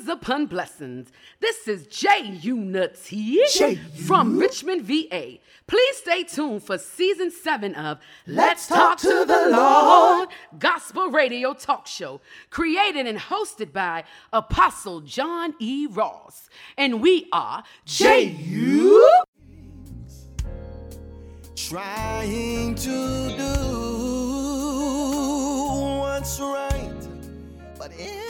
Blessings upon blessings. This is J Unity from Richmond, VA. Please stay tuned for season seven of Let's Talk to the Lord Gospel Radio Talk Show, created and hosted by Apostle John E. Ross. And we are J U. Trying to do what's right, but end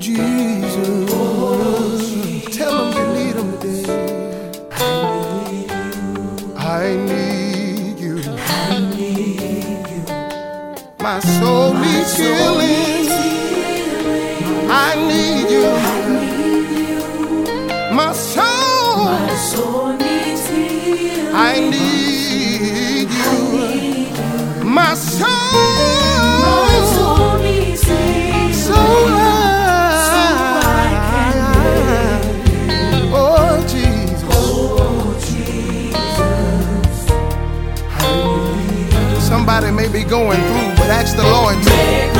Jesus. Oh, Jesus. Tell him you need him today. I need you. I need you. I need you. My soul My needs soul healing. be going through, but ask the Lord to.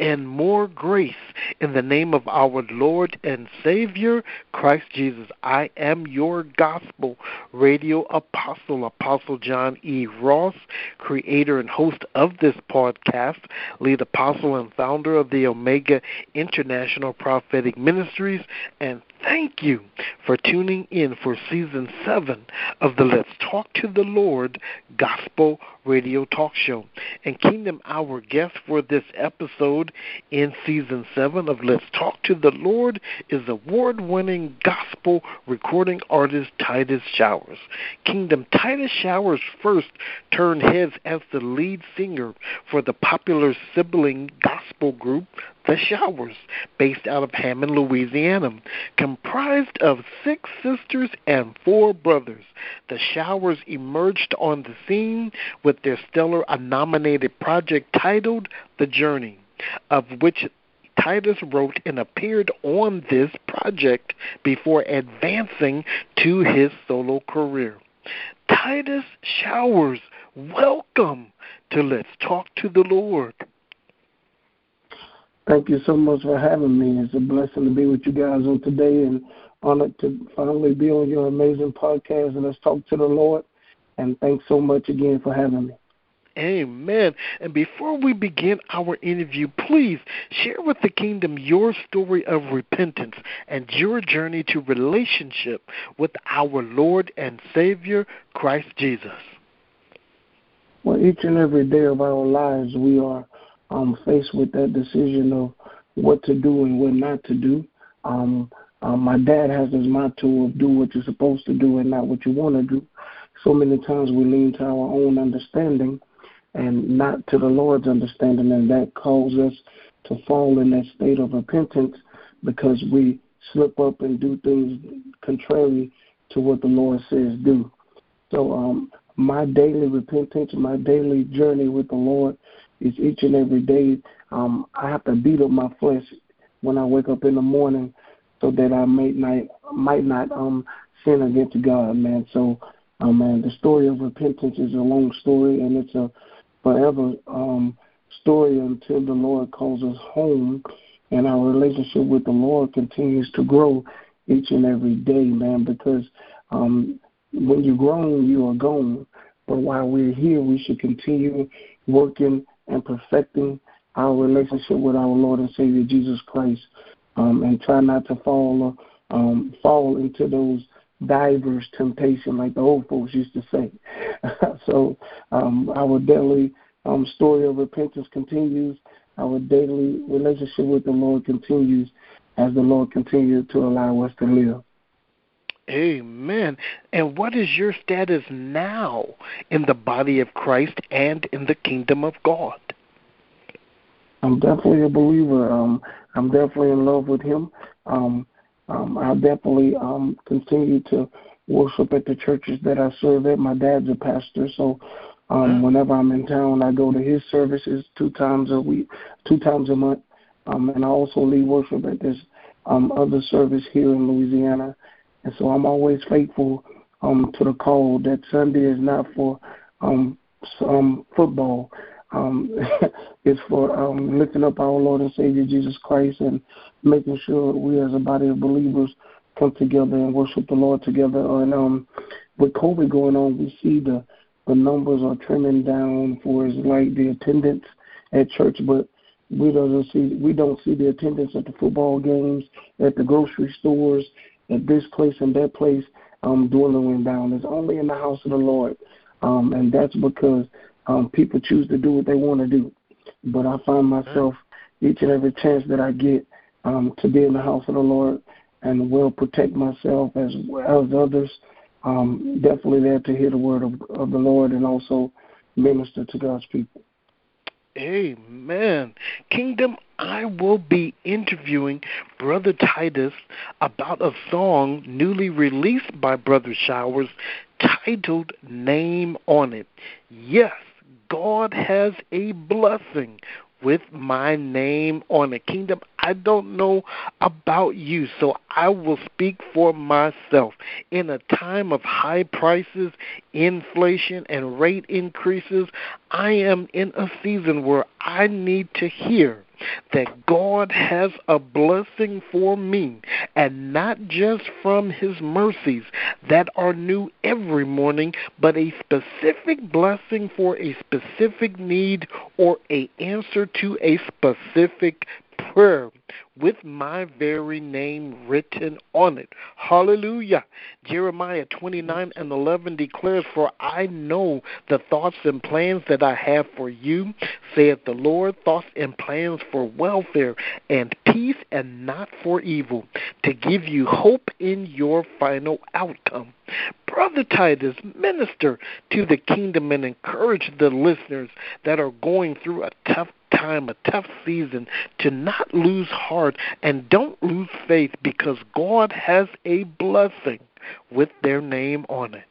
and more grace in the name of our Lord and Savior, Christ Jesus. I am your gospel radio apostle, Apostle John E. Ross, creator and host of this podcast, lead apostle and founder of the Omega International Prophetic Ministries, and thank you for tuning in for season seven of the Let's Talk to the Lord Gospel radio talk show. And Kingdom Hour guest for this episode in season seven of Let's Talk to the Lord is award winning gospel recording artist Titus Showers. Kingdom Titus Showers first turned heads as the lead singer for the popular sibling gospel group the Showers, based out of Hammond, Louisiana. Comprised of six sisters and four brothers, The Showers emerged on the scene with their stellar nominated project titled The Journey, of which Titus wrote and appeared on this project before advancing to his solo career. Titus Showers, welcome to Let's Talk to the Lord. Thank you so much for having me. It's a blessing to be with you guys on today and honored to finally be on your amazing podcast and let's talk to the Lord. And thanks so much again for having me. Amen. And before we begin our interview, please share with the kingdom your story of repentance and your journey to relationship with our Lord and Savior, Christ Jesus. Well, each and every day of our lives, we are um, faced with that decision of what to do and what not to do. Um, um, my dad has this motto of do what you're supposed to do and not what you want to do. So many times we lean to our own understanding and not to the Lord's understanding, and that causes us to fall in that state of repentance because we slip up and do things contrary to what the Lord says do. So, um, my daily repentance, my daily journey with the Lord is each and every day. Um, I have to beat up my flesh when I wake up in the morning so that I might not might not um sin against God, man. So, um, man, the story of repentance is a long story, and it's a forever um, story until the Lord calls us home and our relationship with the Lord continues to grow each and every day, man, because um, when you're grown, you are gone. But while we're here, we should continue working and perfecting our relationship with our Lord and Savior Jesus Christ, um, and try not to fall um, fall into those diverse temptation, like the old folks used to say. so um, our daily um, story of repentance continues. Our daily relationship with the Lord continues as the Lord continues to allow us to live. Amen. And what is your status now in the body of Christ and in the kingdom of God? I'm definitely a believer. Um, I'm definitely in love with Him. Um, um, I definitely um, continue to worship at the churches that I serve at. My dad's a pastor, so um, mm-hmm. whenever I'm in town, I go to his services two times a week, two times a month, um, and I also lead worship at this um, other service here in Louisiana. And so I'm always faithful um, to the call that Sunday is not for um, some football. Um, it's for um, lifting up our Lord and Savior Jesus Christ and making sure we as a body of believers come together and worship the Lord together. And um, with COVID going on, we see the the numbers are trimming down for as like the attendance at church, but we don't see we don't see the attendance at the football games, at the grocery stores, at this place and that place um, dwindling down. It's only in the house of the Lord, um, and that's because um, people choose to do what they want to do. But I find myself each and every chance that I get um, to be in the house of the Lord and will protect myself as well as others. Um, definitely there to hear the word of, of the Lord and also minister to God's people. Amen. Kingdom, I will be interviewing Brother Titus about a song newly released by Brother Showers titled Name on It. Yes, God has a blessing with my name on it. Kingdom, I don't know about you, so I will speak for myself. In a time of high prices, inflation, and rate increases, I am in a season where I need to hear that God has a blessing for me, and not just from His mercies that are new every morning, but a specific blessing for a specific need or a answer to a specific prayer. With my very name written on it. Hallelujah. Jeremiah 29 and 11 declares, For I know the thoughts and plans that I have for you, saith the Lord, thoughts and plans for welfare and peace and not for evil, to give you hope in your final outcome. Brother Titus, minister to the kingdom and encourage the listeners that are going through a tough time, a tough season, to not lose heart and don't lose faith because God has a blessing with their name on it.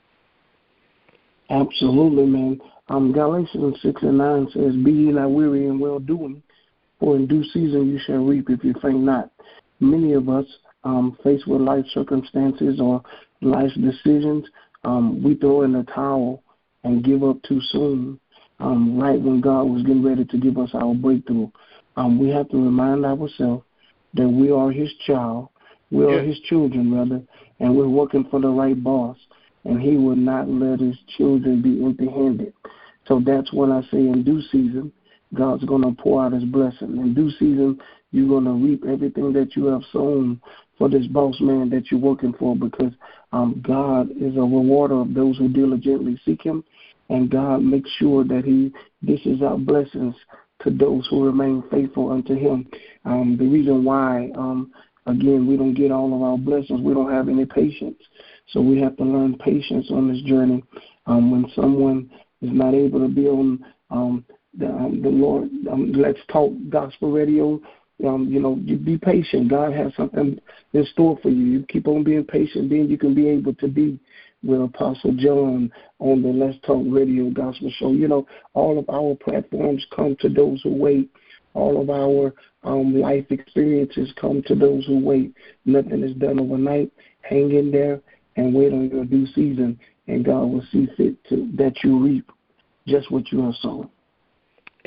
Absolutely, man. Um, Galatians 6 and 9 says, Be ye not weary in well doing, for in due season you shall reap if you faint not. Many of us, um, faced with life circumstances or life's decisions, um, we throw in the towel and give up too soon, um, right when God was getting ready to give us our breakthrough. Um, we have to remind ourselves that we are His child, we are His children, rather, and we're working for the right boss, and He will not let His children be empty handed. So that's when I say in due season, God's going to pour out His blessing. In due season, you're going to reap everything that you have sown for this boss man that you're working for because um, God is a rewarder of those who diligently seek Him, and God makes sure that He dishes out blessings to those who remain faithful unto Him. Um, the reason why, um, again, we don't get all of our blessings, we don't have any patience. So we have to learn patience on this journey. Um, when someone is not able to be on um, the, um, the Lord, um, Let's Talk Gospel Radio, um, you know, you be patient. God has something in store for you. You keep on being patient, then you can be able to be with Apostle John on the Let's Talk Radio Gospel Show. You know, all of our platforms come to those who wait. All of our um, life experiences come to those who wait. Nothing is done overnight. Hang in there and wait on your due season, and God will see fit to that you reap just what you have sown.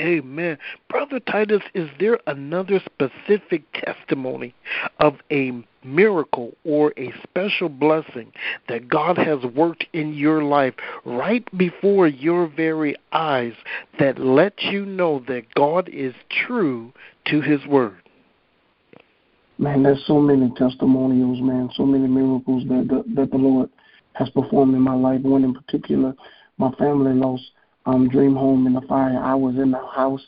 Amen. Brother Titus, is there another specific testimony of a miracle or a special blessing that God has worked in your life right before your very eyes that lets you know that God is true to his word? Man, there's so many testimonials, man, so many miracles that the, that the Lord has performed in my life. One in particular, my family lost um, dream home in the fire. I was in the house.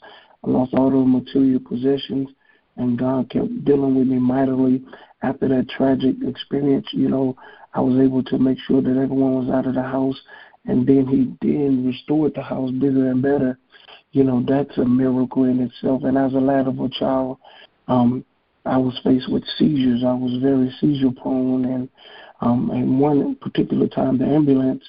I lost all the material possessions, and God kept dealing with me mightily. After that tragic experience, you know, I was able to make sure that everyone was out of the house, and then He then restored the house bigger and better. You know, that's a miracle in itself. And as a lad of a child, um, I was faced with seizures. I was very seizure prone, and um, and one particular time, the ambulance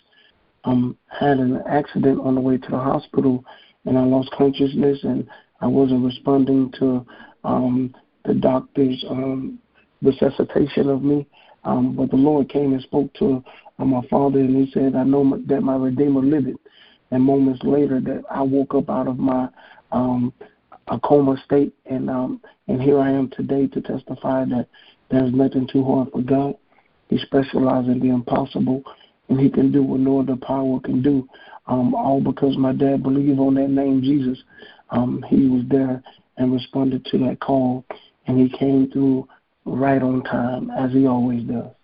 um, had an accident on the way to the hospital, and I lost consciousness, and I wasn't responding to um, the doctor's um, resuscitation of me. Um, but the Lord came and spoke to uh, my father, and he said, "I know my, that my Redeemer liveth." And moments later, that I woke up out of my um, a coma state, and um, and here I am today to testify that there's nothing too hard for God. He specializes in the impossible, and He can do what no other power can do. Um, all because my dad believed on that name Jesus. Um, he was there and responded to that call, and he came through right on time as he always does.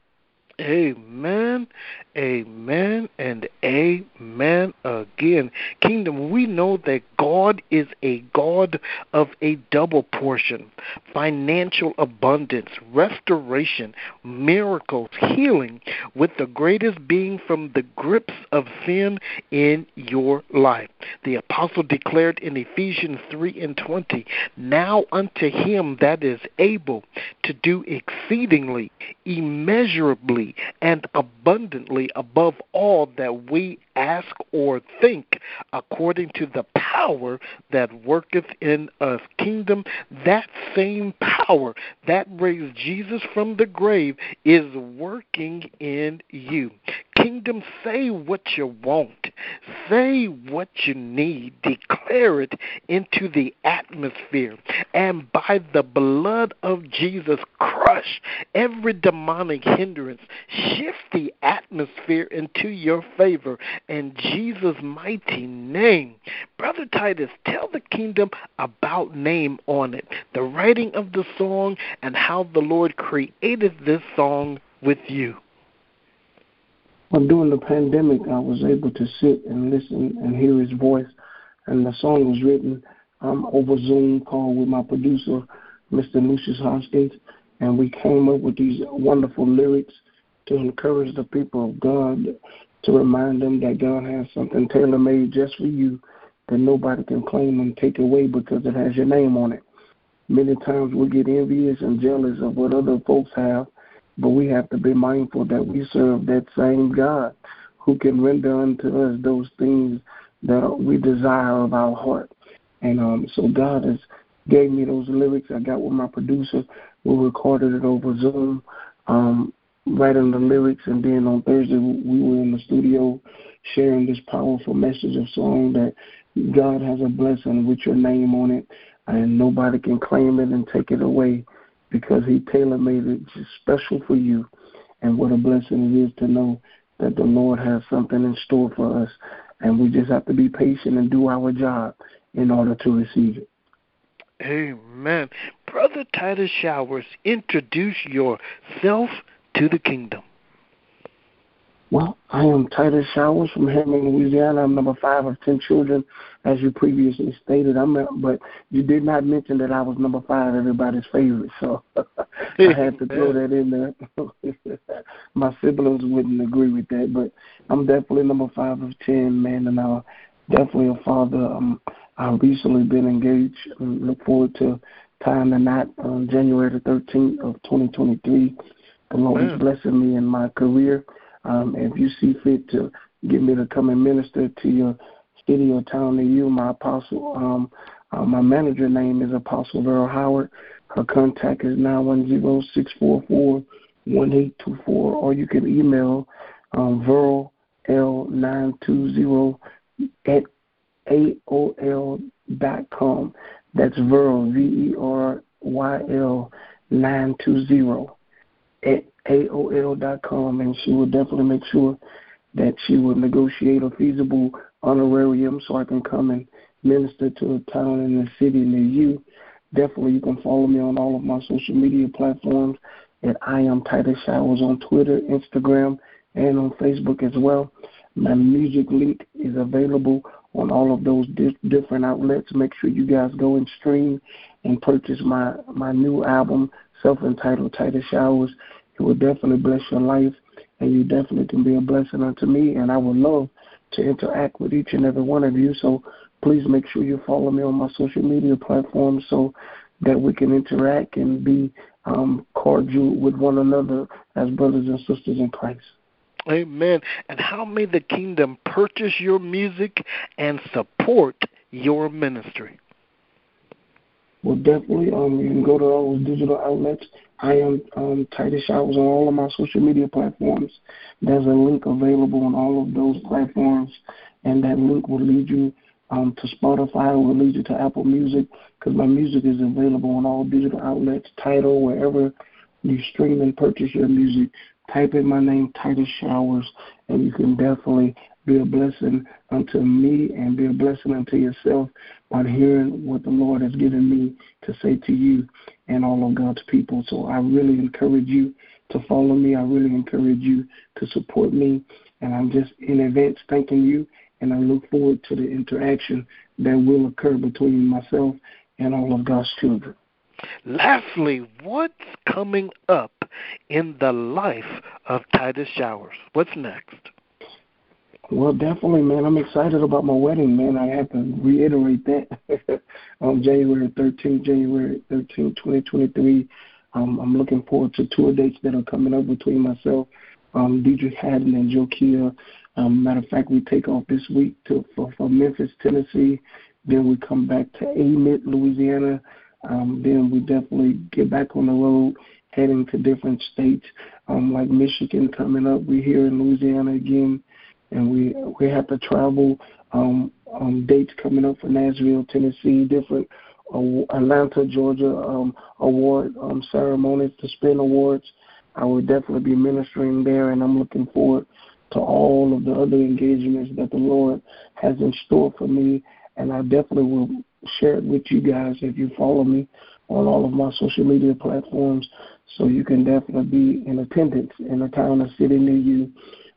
Amen, amen, and amen again. Kingdom, we know that God is a God of a double portion, financial abundance, restoration, miracles, healing, with the greatest being from the grips of sin in your life. The apostle declared in Ephesians 3 and 20, Now unto him that is able to do exceedingly, immeasurably, and abundantly above all that we ask or think, according to the power that worketh in us. Kingdom, that same power that raised Jesus from the grave is working in you. Kingdom, say what you want. Say what you need. Declare it into the atmosphere. And by the blood of Jesus, crush every demonic hindrance. Shift the atmosphere into your favor. In Jesus' mighty name. Brother Titus, tell the kingdom about name on it, the writing of the song, and how the Lord created this song with you. Well, during the pandemic, I was able to sit and listen and hear his voice, and the song was written um, over Zoom call with my producer, Mr. Lucius Hoskins, and we came up with these wonderful lyrics to encourage the people of God, to remind them that God has something tailor made just for you that nobody can claim and take away because it has your name on it. Many times we get envious and jealous of what other folks have, but we have to be mindful that we serve that same God who can render unto us those things that we desire of our heart. And um, so God has gave me those lyrics. I got with my producer. We recorded it over Zoom, um, writing the lyrics, and then on Thursday we were in the studio sharing this powerful message of song that God has a blessing with your name on it, and nobody can claim it and take it away because He tailor made it just special for you. And what a blessing it is to know that the Lord has something in store for us, and we just have to be patient and do our job in order to receive it. Amen. Brother Titus Showers, introduce yourself to the kingdom. Well, I am Titus Showers from Hammond, Louisiana. I'm number five of ten children, as you previously stated. I'm, but you did not mention that I was number five, everybody's favorite. So I had to throw that in there. My siblings wouldn't agree with that, but I'm definitely number five of ten, man, and I'm definitely a father. Um, I've recently been engaged. and look forward to tying the knot on January the 13th of 2023. The Lord is blessing me in my career. Um, if you see fit to get me to come and minister to your city or town near you, my apostle, um, uh, my manager name is Apostle Vera Howard. Her contact is nine one zero six four four one eight two four, or you can email um, Verl L920 at AOL dot com. That's Verl, V E R Y L 920 at AOL.com, and she will definitely make sure that she will negotiate a feasible honorarium so I can come and minister to a town in the city near you. Definitely, you can follow me on all of my social media platforms at I am Titus Showers on Twitter, Instagram, and on Facebook as well. My music link is available on all of those di- different outlets. Make sure you guys go and stream and purchase my my new album, self-entitled Titus Showers. It will definitely bless your life, and you definitely can be a blessing unto me. And I would love to interact with each and every one of you. So please make sure you follow me on my social media platforms so that we can interact and be um, cordial with one another as brothers and sisters in Christ. Amen. And how may the kingdom purchase your music and support your ministry? Well, definitely, um, you can go to all those digital outlets. I am um, Titus Showers on all of my social media platforms. There's a link available on all of those platforms, and that link will lead you um, to Spotify, will lead you to Apple Music, because my music is available on all digital outlets, Tidal, wherever you stream and purchase your music. Type in my name, Titus Showers, and you can definitely be a blessing unto me and be a blessing unto yourself by hearing what the Lord has given me to say to you and all of God's people. So I really encourage you to follow me. I really encourage you to support me. And I'm just in advance thanking you. And I look forward to the interaction that will occur between myself and all of God's children. Lastly, what's coming up in the life of Titus Showers? What's next? Well, definitely, man. I'm excited about my wedding, man. I have to reiterate that on January 13th, January 13th, 2023. Um, I'm looking forward to tour dates that are coming up between myself, um, Deidre Haddon, and Joe Kia. Um, matter of fact, we take off this week to for, for Memphis, Tennessee. Then we come back to Amite, Louisiana. Um, then we definitely get back on the road heading to different states, um, like Michigan coming up. We're here in Louisiana again, and we we have to travel. Um, um, dates coming up for Nashville, Tennessee, different uh, Atlanta, Georgia um, award um, ceremonies, the Spin Awards. I will definitely be ministering there, and I'm looking forward to all of the other engagements that the Lord has in store for me. And I definitely will share it with you guys if you follow me on all of my social media platforms. So you can definitely be in attendance in a town or city near you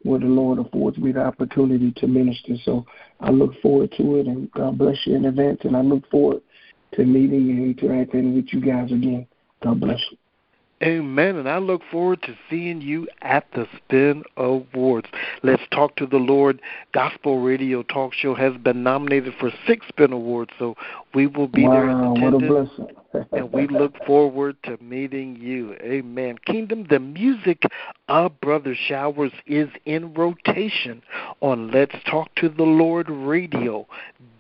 where the Lord affords me the opportunity to minister. So I look forward to it, and God bless you in advance. And I look forward to meeting and interacting with you guys again. God bless you. Amen. And I look forward to seeing you at the Spin Awards. Let's Talk to the Lord Gospel Radio Talk Show has been nominated for six Spin Awards, so we will be wow, there in attendance. What a blessing. And we look forward to meeting you. Amen. Kingdom, the music of Brother Showers is in rotation on Let's Talk to the Lord Radio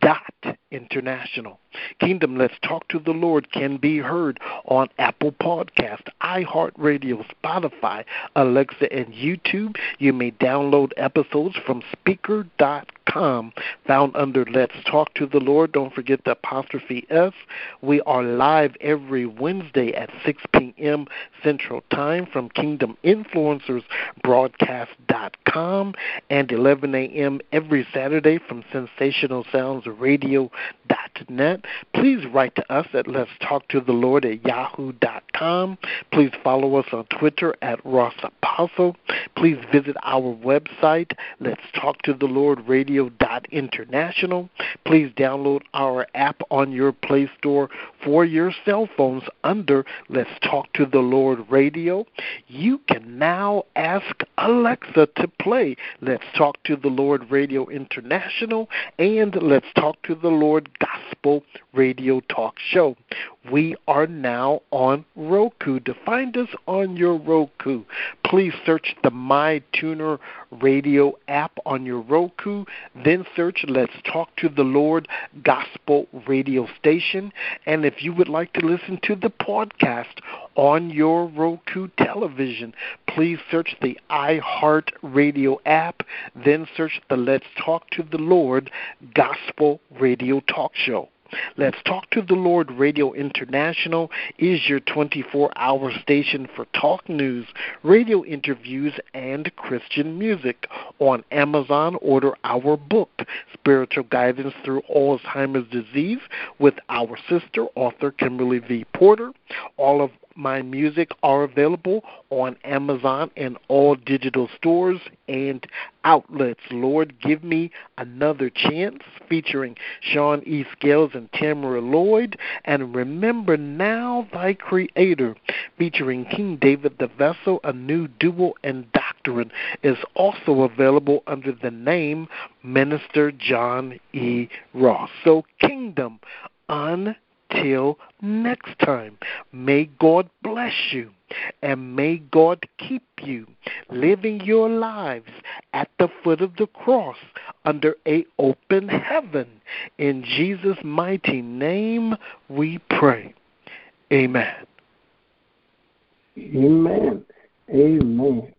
dot international. Kingdom Let's Talk to the Lord can be heard on Apple Podcast, iHeartRadio, Spotify, Alexa, and YouTube. You may download episodes from Spreaker.com, found under Let's Talk to the Lord. Don't forget the apostrophe S. We are live every Wednesday at 6 p.m. Central Time from Kingdom Influencers Broadcast.com and 11 a.m. every Saturday from Sensational Sounds Radio.net. Please write to us at Let's Talk to the Lord at Yahoo.com. Please follow us on Twitter at Ross Apostle. Please visit our website, Let's Talk to the Lord Radio.international. Please download our app on your Play Store for your cell phones under Let's Talk to the Lord Radio. You can now ask Alexa to play Let's Talk to the Lord Radio International and Let's Talk to the Lord Gospel Radio Talk Show. We are now on Roku. To find us on your Roku, please search the MyTuner Radio app on your Roku. Then search Let's Talk to the Lord Gospel Radio Station. And if you would like to listen to the podcast on your Roku television, please search the iHeart Radio app. Then search the Let's Talk to the Lord Gospel Radio Talk Show. Let's Talk to the Lord Radio International is your 24 hour station for talk news, radio interviews, and Christian music. On Amazon, order our book, Spiritual Guidance Through Alzheimer's Disease, with our sister, author Kimberly V. Porter. All of my music are available on Amazon and all digital stores and outlets. Lord, give me another chance featuring Sean E. Scales and Tamara Lloyd. And remember now thy creator featuring King David the Vessel, a new duo and doctrine is also available under the name Minister John E. Ross. So kingdom un until next time, may God bless you and may God keep you living your lives at the foot of the cross under a open heaven. In Jesus' mighty name we pray. Amen. Amen. Amen.